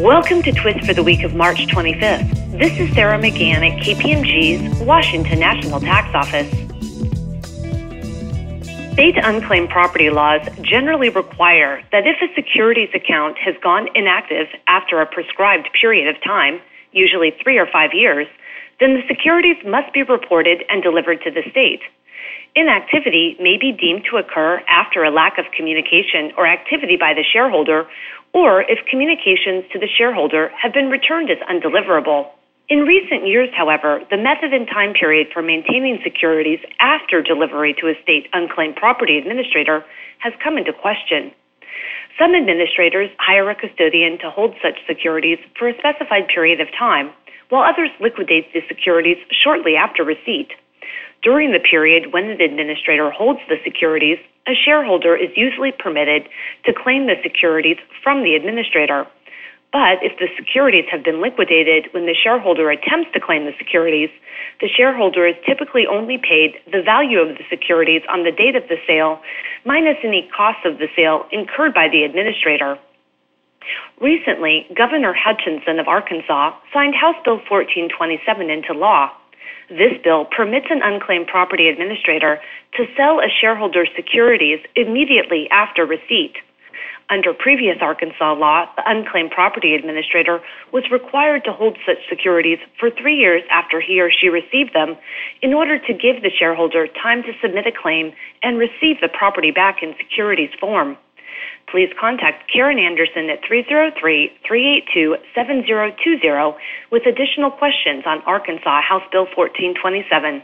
Welcome to Twist for the week of March 25th. This is Sarah McGahan at KPMG's Washington National Tax Office. State unclaimed property laws generally require that if a securities account has gone inactive after a prescribed period of time, usually three or five years, then the securities must be reported and delivered to the state. Inactivity may be deemed to occur after a lack of communication or activity by the shareholder, or if communications to the shareholder have been returned as undeliverable. In recent years, however, the method and time period for maintaining securities after delivery to a state unclaimed property administrator has come into question. Some administrators hire a custodian to hold such securities for a specified period of time, while others liquidate the securities shortly after receipt. During the period when an administrator holds the securities, a shareholder is usually permitted to claim the securities from the administrator. But if the securities have been liquidated when the shareholder attempts to claim the securities, the shareholder is typically only paid the value of the securities on the date of the sale, minus any costs of the sale incurred by the administrator. Recently, Governor Hutchinson of Arkansas signed House Bill 1427 into law. This bill permits an unclaimed property administrator to sell a shareholder's securities immediately after receipt. Under previous Arkansas law, the unclaimed property administrator was required to hold such securities for three years after he or she received them in order to give the shareholder time to submit a claim and receive the property back in securities form please contact Karen Anderson at 303 382 7020 with additional questions on Arkansas House Bill 1427.